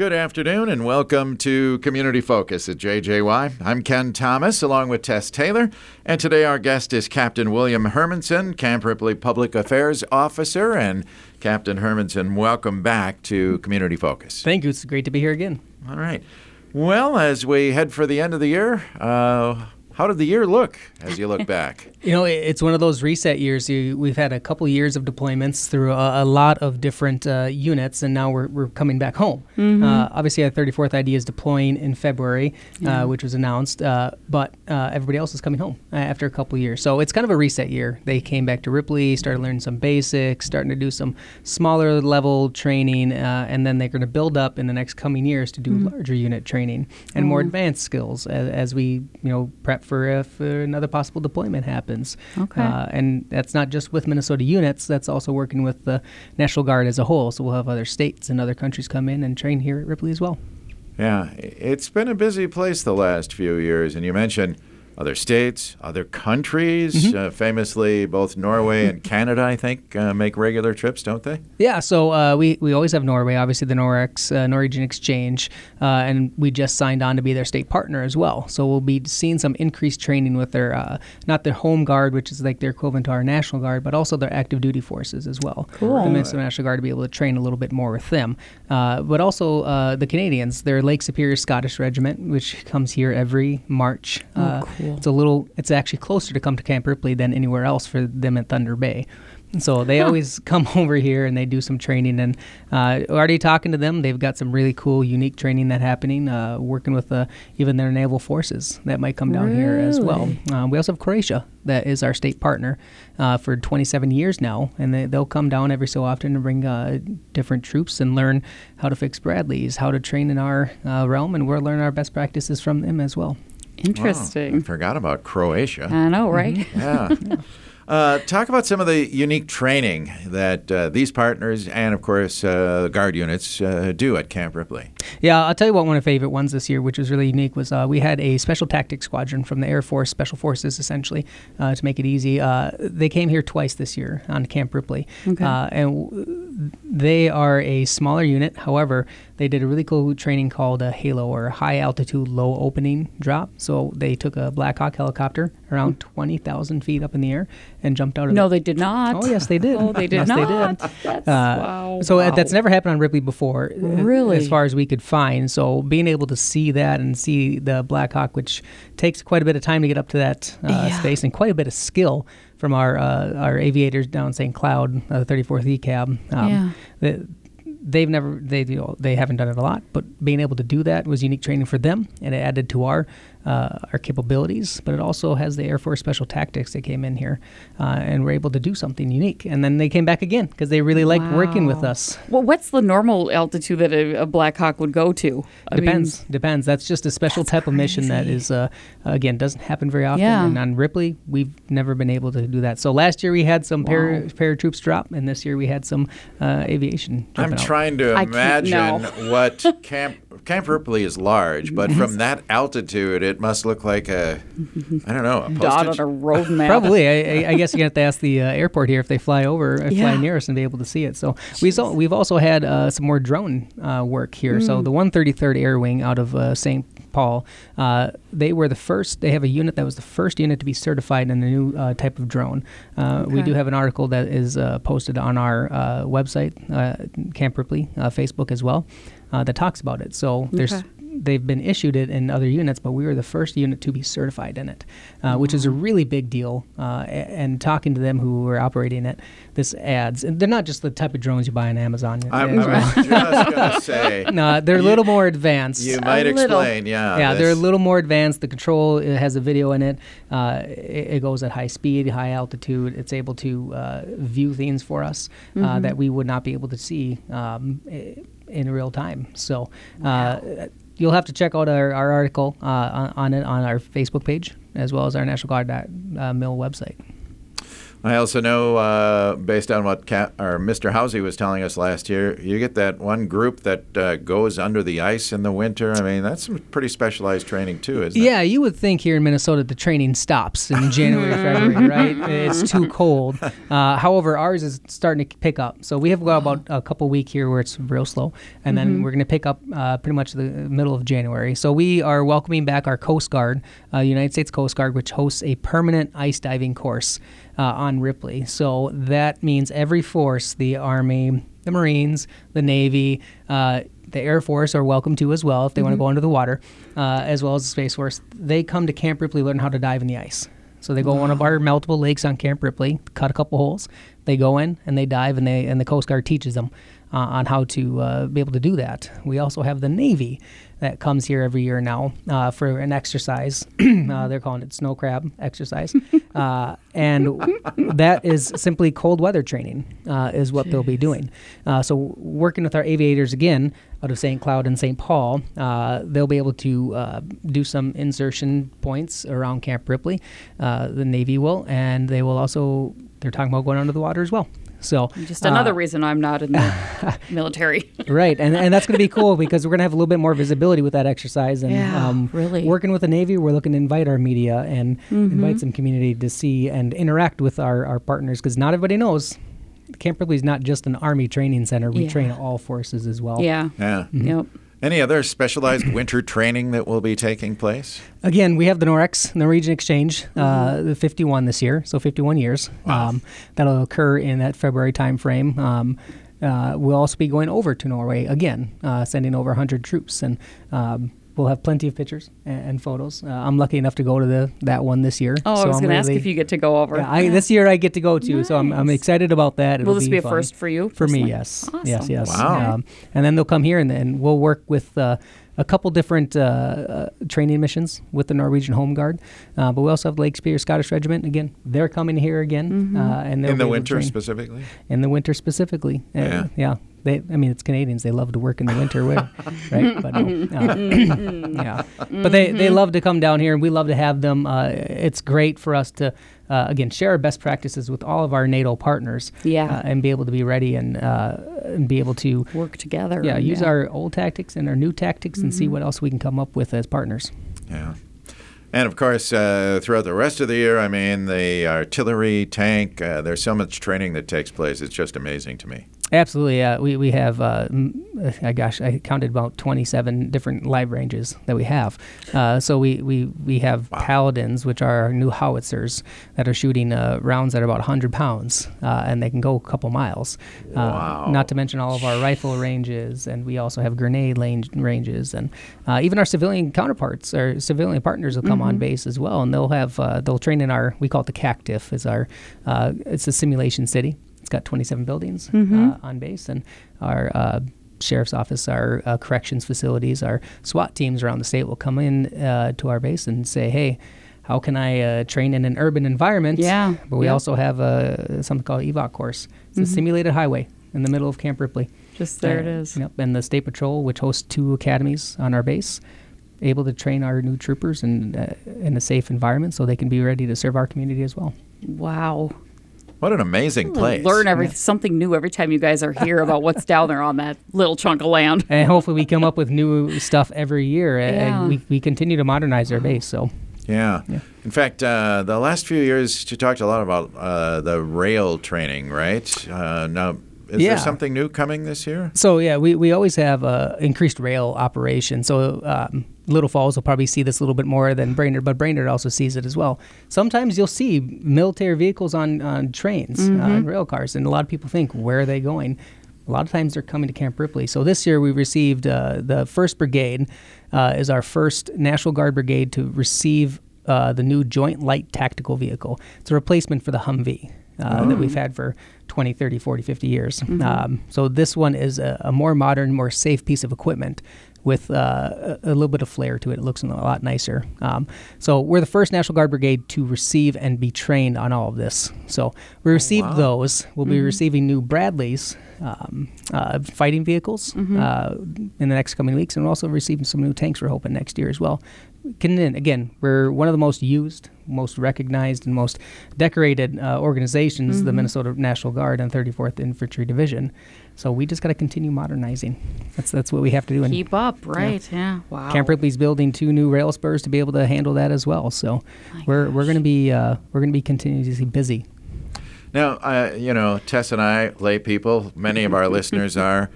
Good afternoon and welcome to Community Focus at JJY. I'm Ken Thomas along with Tess Taylor, and today our guest is Captain William Hermanson, Camp Ripley Public Affairs Officer. And Captain Hermanson, welcome back to Community Focus. Thank you. It's great to be here again. All right. Well, as we head for the end of the year, uh, how did the year look as you look back? You know, it's one of those reset years. We've had a couple years of deployments through a, a lot of different uh, units, and now we're, we're coming back home. Mm-hmm. Uh, obviously, our 34th ID is deploying in February, uh, yeah. uh, which was announced, uh, but uh, everybody else is coming home after a couple years. So it's kind of a reset year. They came back to Ripley, started learning some basics, starting to do some smaller level training, and then they're going to build up in the next coming years to do mm-hmm. larger unit training and mm-hmm. more advanced skills as, as, we, you know, prep for if another possible deployment happens happens. Okay. Uh, and that's not just with Minnesota units, that's also working with the National Guard as a whole. So we'll have other states and other countries come in and train here at Ripley as well. Yeah, it's been a busy place the last few years. And you mentioned other states, other countries. Mm-hmm. Uh, famously, both Norway and Canada, I think, uh, make regular trips, don't they? Yeah, so uh, we, we always have Norway, obviously the Norex, uh, Norwegian Exchange, uh, and we just signed on to be their state partner as well. So we'll be seeing some increased training with their, uh, not their home guard, which is like their equivalent to our National Guard, but also their active duty forces as well. Cool. The Minnesota National Guard to be able to train a little bit more with them. but also the Canadians, their Lake Superior Scottish Regiment, which comes here every March. Oh, cool. It's a little. It's actually closer to come to Camp Ripley than anywhere else for them at Thunder Bay. So they huh. always come over here and they do some training. And uh, already talking to them, they've got some really cool, unique training that happening. Uh, working with uh, even their naval forces that might come down really? here as well. Uh, we also have Croatia that is our state partner uh, for 27 years now, and they, will come down every so often and bring uh, different troops and learn how to fix Bradleys, how to train in our realm, and we'll learn our best practices from them as well. Interesting. Wow, I forgot about Croatia. I know, right? Mm-hmm. Yeah. Uh, talk about some of the unique training that uh, these partners and, of course, uh, guard units uh, do at Camp Ripley. Yeah, I'll tell you what. One of my favorite ones this year, which was really unique, was uh, we had a special tactics squadron from the Air Force Special Forces, essentially, uh, to make it easy. they came here twice this year on Camp Ripley, okay. and they are a smaller unit. However, they did a really cool training called a Halo or High Altitude Low Opening Drop. So they took a Black Hawk helicopter around 20,000 feet up in the air and jumped out of no, it. No, they did not. Oh, yes, they did. Oh, they did yes, not. They did. That's, uh, wow. So wow. that's never happened on Ripley before. Uh, really? As far as we could find. So being able to see that and see the Black Hawk, which takes quite a bit of time to get up to that uh, yeah. space and quite a bit of skill from our uh, our aviators down St. Cloud, uh, 34th ECAB. Um, yeah. The, they've never they you know, they haven't done it a lot, but being able to do that was unique training for them, and it added to our uh, our capabilities, but it also has the Air Force Special Tactics that came in here uh, and were able to do something unique. And then they came back again because they really liked wow. working with us. Well, what's the normal altitude that a, a Black Hawk would go to? I depends. Mean, depends. That's just a special type crazy. of mission that is, uh, again, doesn't happen very often. Yeah. And on Ripley, we've never been able to do that. So last year we had some wow. para, paratroops drop, and this year we had some uh, aviation. I'm trying to imagine what Camp Camp Ripley is large, but from that altitude, it must look like a, I don't know, a dot on a road map. Probably. I, I, guess you have to ask the uh, airport here if they fly over, uh, yeah. fly near us, and be able to see it. So we've we've also had uh, some more drone uh, work here. Mm. So the 133rd Air Wing out of uh, St. Paul, uh, they were the first. They have a unit that was the first unit to be certified in a new uh, type of drone. Uh, okay. We do have an article that is uh, posted on our website, Camp Ripley, Facebook as well, that talks about it. So okay. there's they've been issued it in other units, but we were the first unit to be certified in it, uh, which is a really big deal. Uh, and talking to them who were operating it, this adds. And they're not just the type of drones you buy on Amazon. I'm, I'm just gonna say. No, they're a little more advanced. You might a explain, yeah. Yeah, this. they're a little more advanced. The control it has a video in it. Uh, it. it. goes at high speed, high altitude. It's able to uh, view things for us uh, mm-hmm. that we would not be able to see. Um, in real time. So uh, wow you'll have to check out our, our article uh, on, on, it on our Facebook page as well as our National Guard uh, mil website. I also know, uh, based on what Cat, or Mr. Housey was telling us last year, you get that one group that uh, goes under the ice in the winter. I mean, that's some pretty specialized training too, isn't it? Yeah, you would think here in Minnesota the training stops in January, February, right? It's too cold. Uh, however, ours is starting to pick up. So we have got about a couple week here where it's real slow, and then we're going to pick up uh, pretty much the middle of January. So we are welcoming back our Coast Guard, uh, United States Coast Guard, which hosts a permanent ice diving course uh, on Ripley. So that means every force, the Army, the Marines, the Navy, uh, the Air Force are welcome to as well if they want to go under the water, uh, as well as the Space Force. They come to Camp Ripley learn how to dive in the ice. So they go one of our multiple lakes on Camp Ripley, cut a couple holes. They go in and they dive, and they and the Coast Guard teaches them uh, on how to uh, be able to do that. We also have the Navy that comes here every year now uh, for an exercise. uh, they're calling it snow crab exercise, uh, and that is simply cold weather training uh, is what they'll be doing. Uh, so working with our aviators again out of St. Cloud and St. Paul, uh, they'll be able to uh, do some insertion points around Camp Ripley. Uh, the Navy will, and they will also. They're talking about going under the water as well. So Just another uh, reason I'm not in the military. right and, and that's going to be cool because we're going to have a little bit more visibility with that exercise and Yeah, um, really. working with the navy we're looking to invite our media and Mm-hmm. invite some community to see and interact with our, our partners because not everybody knows camp ripley is not just an army training center we Yeah. train all forces as well Yeah. Yeah. Yep. Any other specialized winter training that will be taking place? Again, we have the Norex Norwegian Exchange, Mm-hmm. uh, the 51 this year, so 51 years. Um, that'll occur in that February timeframe. Um, uh, we'll also be going over to Norway again, uh, sending over 100 troops, and um, we'll have plenty of pictures and, and photos. Uh, I'm lucky enough to go to the that one this year. Oh, so I was going to ask if you get to go over. Yeah, I, this year I get to go to, so I'm, I'm excited about that. It'll Will this be a fun. first for you? For me, personally? yes. Awesome. Yes, yes. Wow. Um, and then they'll come here and then we'll work with uh, a couple different uh, uh, training missions with the Norwegian Home Guard. Uh, but we also have Lake Superior Scottish Regiment. Again, they're coming here again. Mm-hmm. Uh, and In the be able to winter specifically? In the winter specifically. Yeah. yeah. They, I mean, it's Canadians. They love to work in the winter, wi- right? But no, uh, yeah. But they, they love to come down here, and we love to have them. Uh, it's great for us to, uh, again, share our best practices with all of our NATO partners. Yeah. Uh, and be able to be ready and uh, and be able to, Work together. yeah, use our old tactics and our new tactics and see what else we can come up with as partners. Yeah. And of course, uh, throughout the rest of the year, I mean, the artillery, tank, uh, there's so much training that takes place. It's just amazing to me. Absolutely, uh, we we have. Uh, m- uh, gosh, I counted about twenty-seven different live ranges that we have. Uh, so we, we, we have paladins, which are our new howitzers that are shooting uh, rounds that are about hundred pounds, uh, and they can go a couple miles. Uh, Wow. Not to mention all of our rifle ranges, and we also have grenade range, ranges, and uh, even our civilian counterparts, our civilian partners will come on base as well, and they'll have uh, they'll train in our we call it the CACTIF, is our uh, it's a simulation city. It's got 27 buildings uh, on base, and our uh, sheriff's office, our uh, corrections facilities, our SWAT teams around the state will come in uh, to our base and say, "Hey, how can I uh, train in an urban environment?" Yeah, But we yeah. also have a something called EVOC course. It's a simulated highway in the middle of Camp Ripley. Just there it Uh, is. Yep, and the State Patrol, which hosts two academies on our base, able to train our new troopers in uh, in a safe environment so they can be ready to serve our community as well. Wow. What an amazing place. Learn every something new every time you guys are here about what's down there on that little chunk of land. and hopefully we come up with new stuff every year and Yeah. we, we continue to modernize our base so Yeah. In fact, uh, the last few years, you talked a lot about uh, the rail training, right? Uh, now, is Yeah. there something new coming this year? so yeah we, we always have uh, increased rail operation so um, little falls will probably see this a little bit more than brainerd but brainerd also sees it as well sometimes you'll see military vehicles on, on trains uh, and rail cars and a lot of people think where are they going a lot of times they're coming to Camp Ripley. So this year we received uh, the First Brigade uh, is our first National Guard brigade to receive uh, the new Joint Light Tactical Vehicle. It's a replacement for the Humvee uh, that we've had for 20, 30, 40, 50 years. Um, so this one is a, a more modern, more safe piece of equipment with uh, a, little bit of flair to it. It looks a lot nicer. Um, so we're the first National Guard brigade to receive and be trained on all of this. So we received those. We'll be receiving new Bradleys. Um, uh, fighting vehicles uh, in the next coming weeks, and we're also receiving some new tanks. We're hoping next year as well. Can, again, we're one of the most used, most recognized, and most decorated uh, organizations, the Minnesota National Guard and 34th Infantry Division. So we just got to continue modernizing. That's that's what we have to do. And Keep up, right? Yeah. Wow. Camp Ripley's building two new rail spurs to be able to handle that as well. So we're we're going to be uh, we're going to be continuously busy. Now, uh, you know, Tess and I, lay people, many of our listeners are.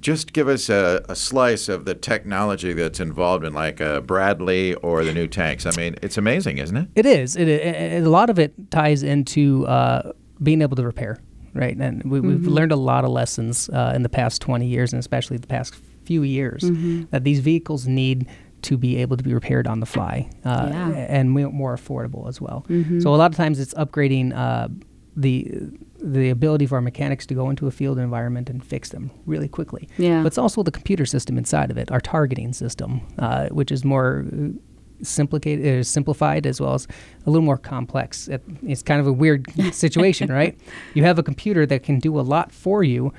Just give us a, a slice of the technology that's involved in, like a Bradley or the new tanks. I mean, it's amazing, isn't it? It is. It, it, it- a lot of it ties into uh, being able to repair, right? And we, we've learned a lot of lessons uh, in the past 20 years, and especially the past few years, that these vehicles need to be able to be repaired on the fly uh, Yeah. and mo- more affordable as well. So a lot of times it's upgrading uh, the the ability for our mechanics to go into a field environment and fix them really quickly. Yeah. But it's also the computer system inside of it, our targeting system, uh, which is more simplicated, uh, simplified as well as a little more complex. It's kind of a weird situation, right? You have a computer that can do a lot for you,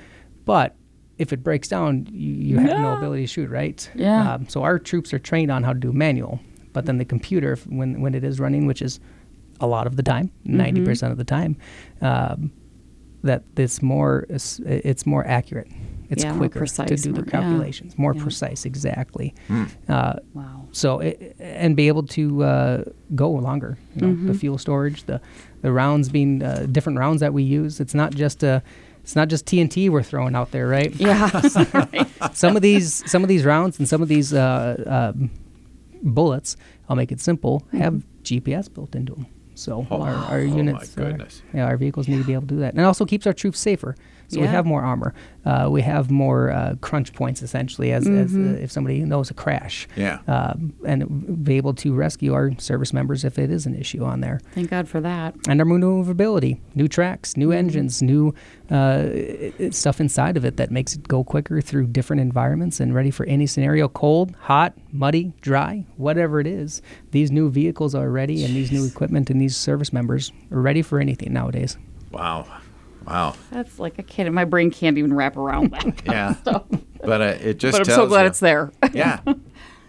but if it breaks down, you, you have no ability to shoot, right? Yeah. Um, so our troops are trained on how to do manual, but then the computer, when when it is running, which is a lot of the time, 90 percent of the time, um, that it's more it's more accurate. It's Yeah, more quicker to do the more- yeah. calculations, more Yeah. precise, exactly. Uh, Wow. so it, and be able to uh, go longer. You know, Mm-hmm. the fuel storage, the the rounds being uh, different rounds that we use. It's not just uh, it's not just TNT we're throwing out there, right? Yeah. some of these some of these rounds and some of these uh, um bullets, I'll make it simple, have GPS built into them. So Oh, our, our oh units, uh, goodness. yeah, our vehicles need to be able to do that, and it also keeps our troops safer. So we have more armor, uh, we have more uh, crunch points essentially, as, as Mm-hmm. uh, if somebody knows a crash, Yeah. um, and be able to rescue our service members if it is an issue on there Thank God for that. and our maneuverability, new tracks, new engines, new uh, i- i- stuff inside of it that makes it go quicker through different environments and ready for any scenario cold, hot, muddy, dry, whatever it is. These new vehicles are ready, and these new equipment and these service members are ready for anything nowadays. Wow. Wow. That's like a kid. My brain can't even wrap around that. Yeah. But uh, it just but I'm so glad you. it's there. yeah.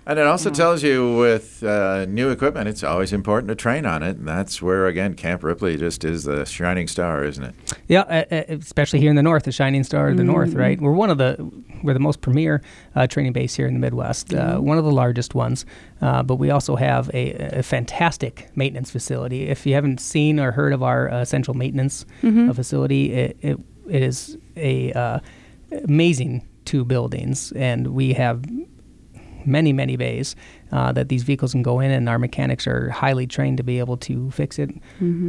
And it also tells you with uh, new equipment, it's always important to train on it. And that's where, again, Camp Ripley just is the shining star, isn't it? Yeah, especially here in the north, the shining star of the north, right? We're one of the we're the most premier uh, training base here in the Midwest, uh, one of the largest ones. Uh, but we also have a, a fantastic maintenance facility. If you haven't seen or heard of our uh, central maintenance uh, facility, it, it it is a uh, amazing two buildings, and we have many, many bays uh, that these vehicles can go in, and our mechanics are highly trained to be able to fix it,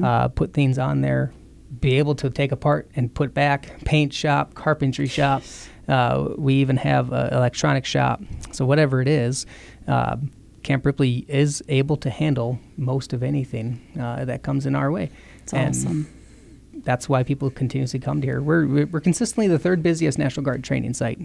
uh, put things on there, be able to take apart and put back, paint shop, carpentry shop. Uh, we even have an electronic shop. So, whatever it is, uh, Camp Ripley is able to handle most of anything uh, that comes in our way. It's awesome. That's why people continuously come to here. We're, we're consistently the third busiest National Guard training site.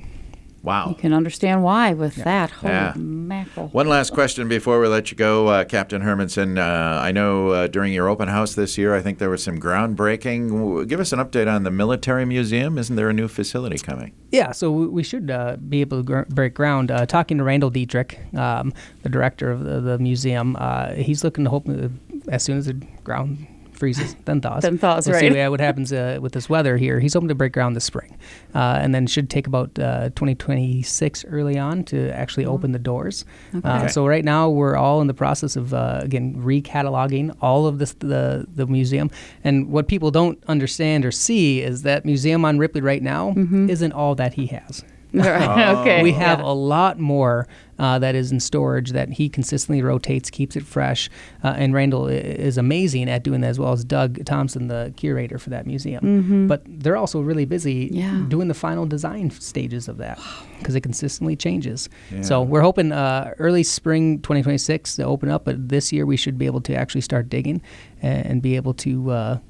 Wow. You can understand why with that. Holy Yeah. mackerel. One last question before we let you go, uh, Captain Hermanson. Uh, I know uh, during your open house this year, I think there was some groundbreaking. Give us an update on the military museum. Isn't there a new facility coming? Yeah, so we- we should uh, be able to gr- break ground. Uh, talking to Randall Dietrich, um, the director of the, the museum, uh, he's looking to hope uh, as soon as the ground freezes, then thaws. Then thaws, we'll right. See what happens uh, with this weather here. He's hoping to break ground this spring, uh, and then should take about uh, 2026 early on to actually open the doors. Uh, Okay. so right now we're all in the process of uh, again recataloging all of this the the museum. And what people don't understand or see is that museum on Ripley right now isn't all that he has. okay. We have Yeah. a lot more uh, that is in storage that he consistently rotates, keeps it fresh. Uh, and Randall is amazing at doing that, as well as Doug Thompson, the curator for that museum. But they're also really busy Yeah. doing the final design stages of that because it consistently changes. Yeah. So we're hoping uh, early spring 2026 to open up, but this year we should be able to actually start digging and, and be able to.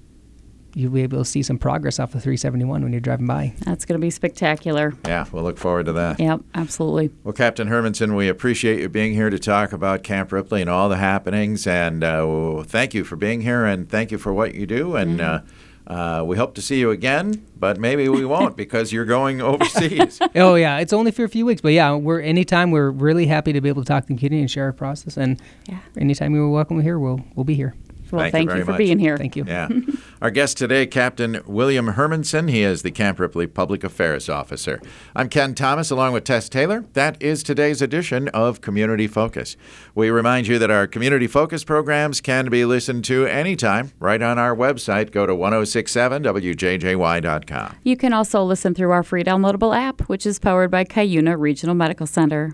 You'll be able to see some progress off the 371 when you're driving by. That's going to be spectacular. Yeah, we'll look forward to that. Yep, absolutely. Well, Captain Hermanson, we appreciate you being here to talk about Camp Ripley and all the happenings. And uh, thank you for being here and thank you for what you do. And uh, uh, we hope to see you again, but maybe we won't because you're going overseas. oh yeah, it's only for a few weeks, but yeah, we're anytime we're really happy to be able to talk to the community and share our process. And Yeah. anytime you're welcome here, we'll we'll be here. Well, Thank you thank, very for much. being here. Thank you. Yeah. Our guest today, Captain William Hermanson. He is the Camp Ripley Public Affairs Officer. I'm Ken Thomas along with Tess Taylor. That is today's edition of Community Focus. We remind you that our Community Focus programs can be listened to anytime right on our website. Go to 1067wjjy.com. You can also listen through our free downloadable app, which is powered by Cuyuna Regional Medical Center.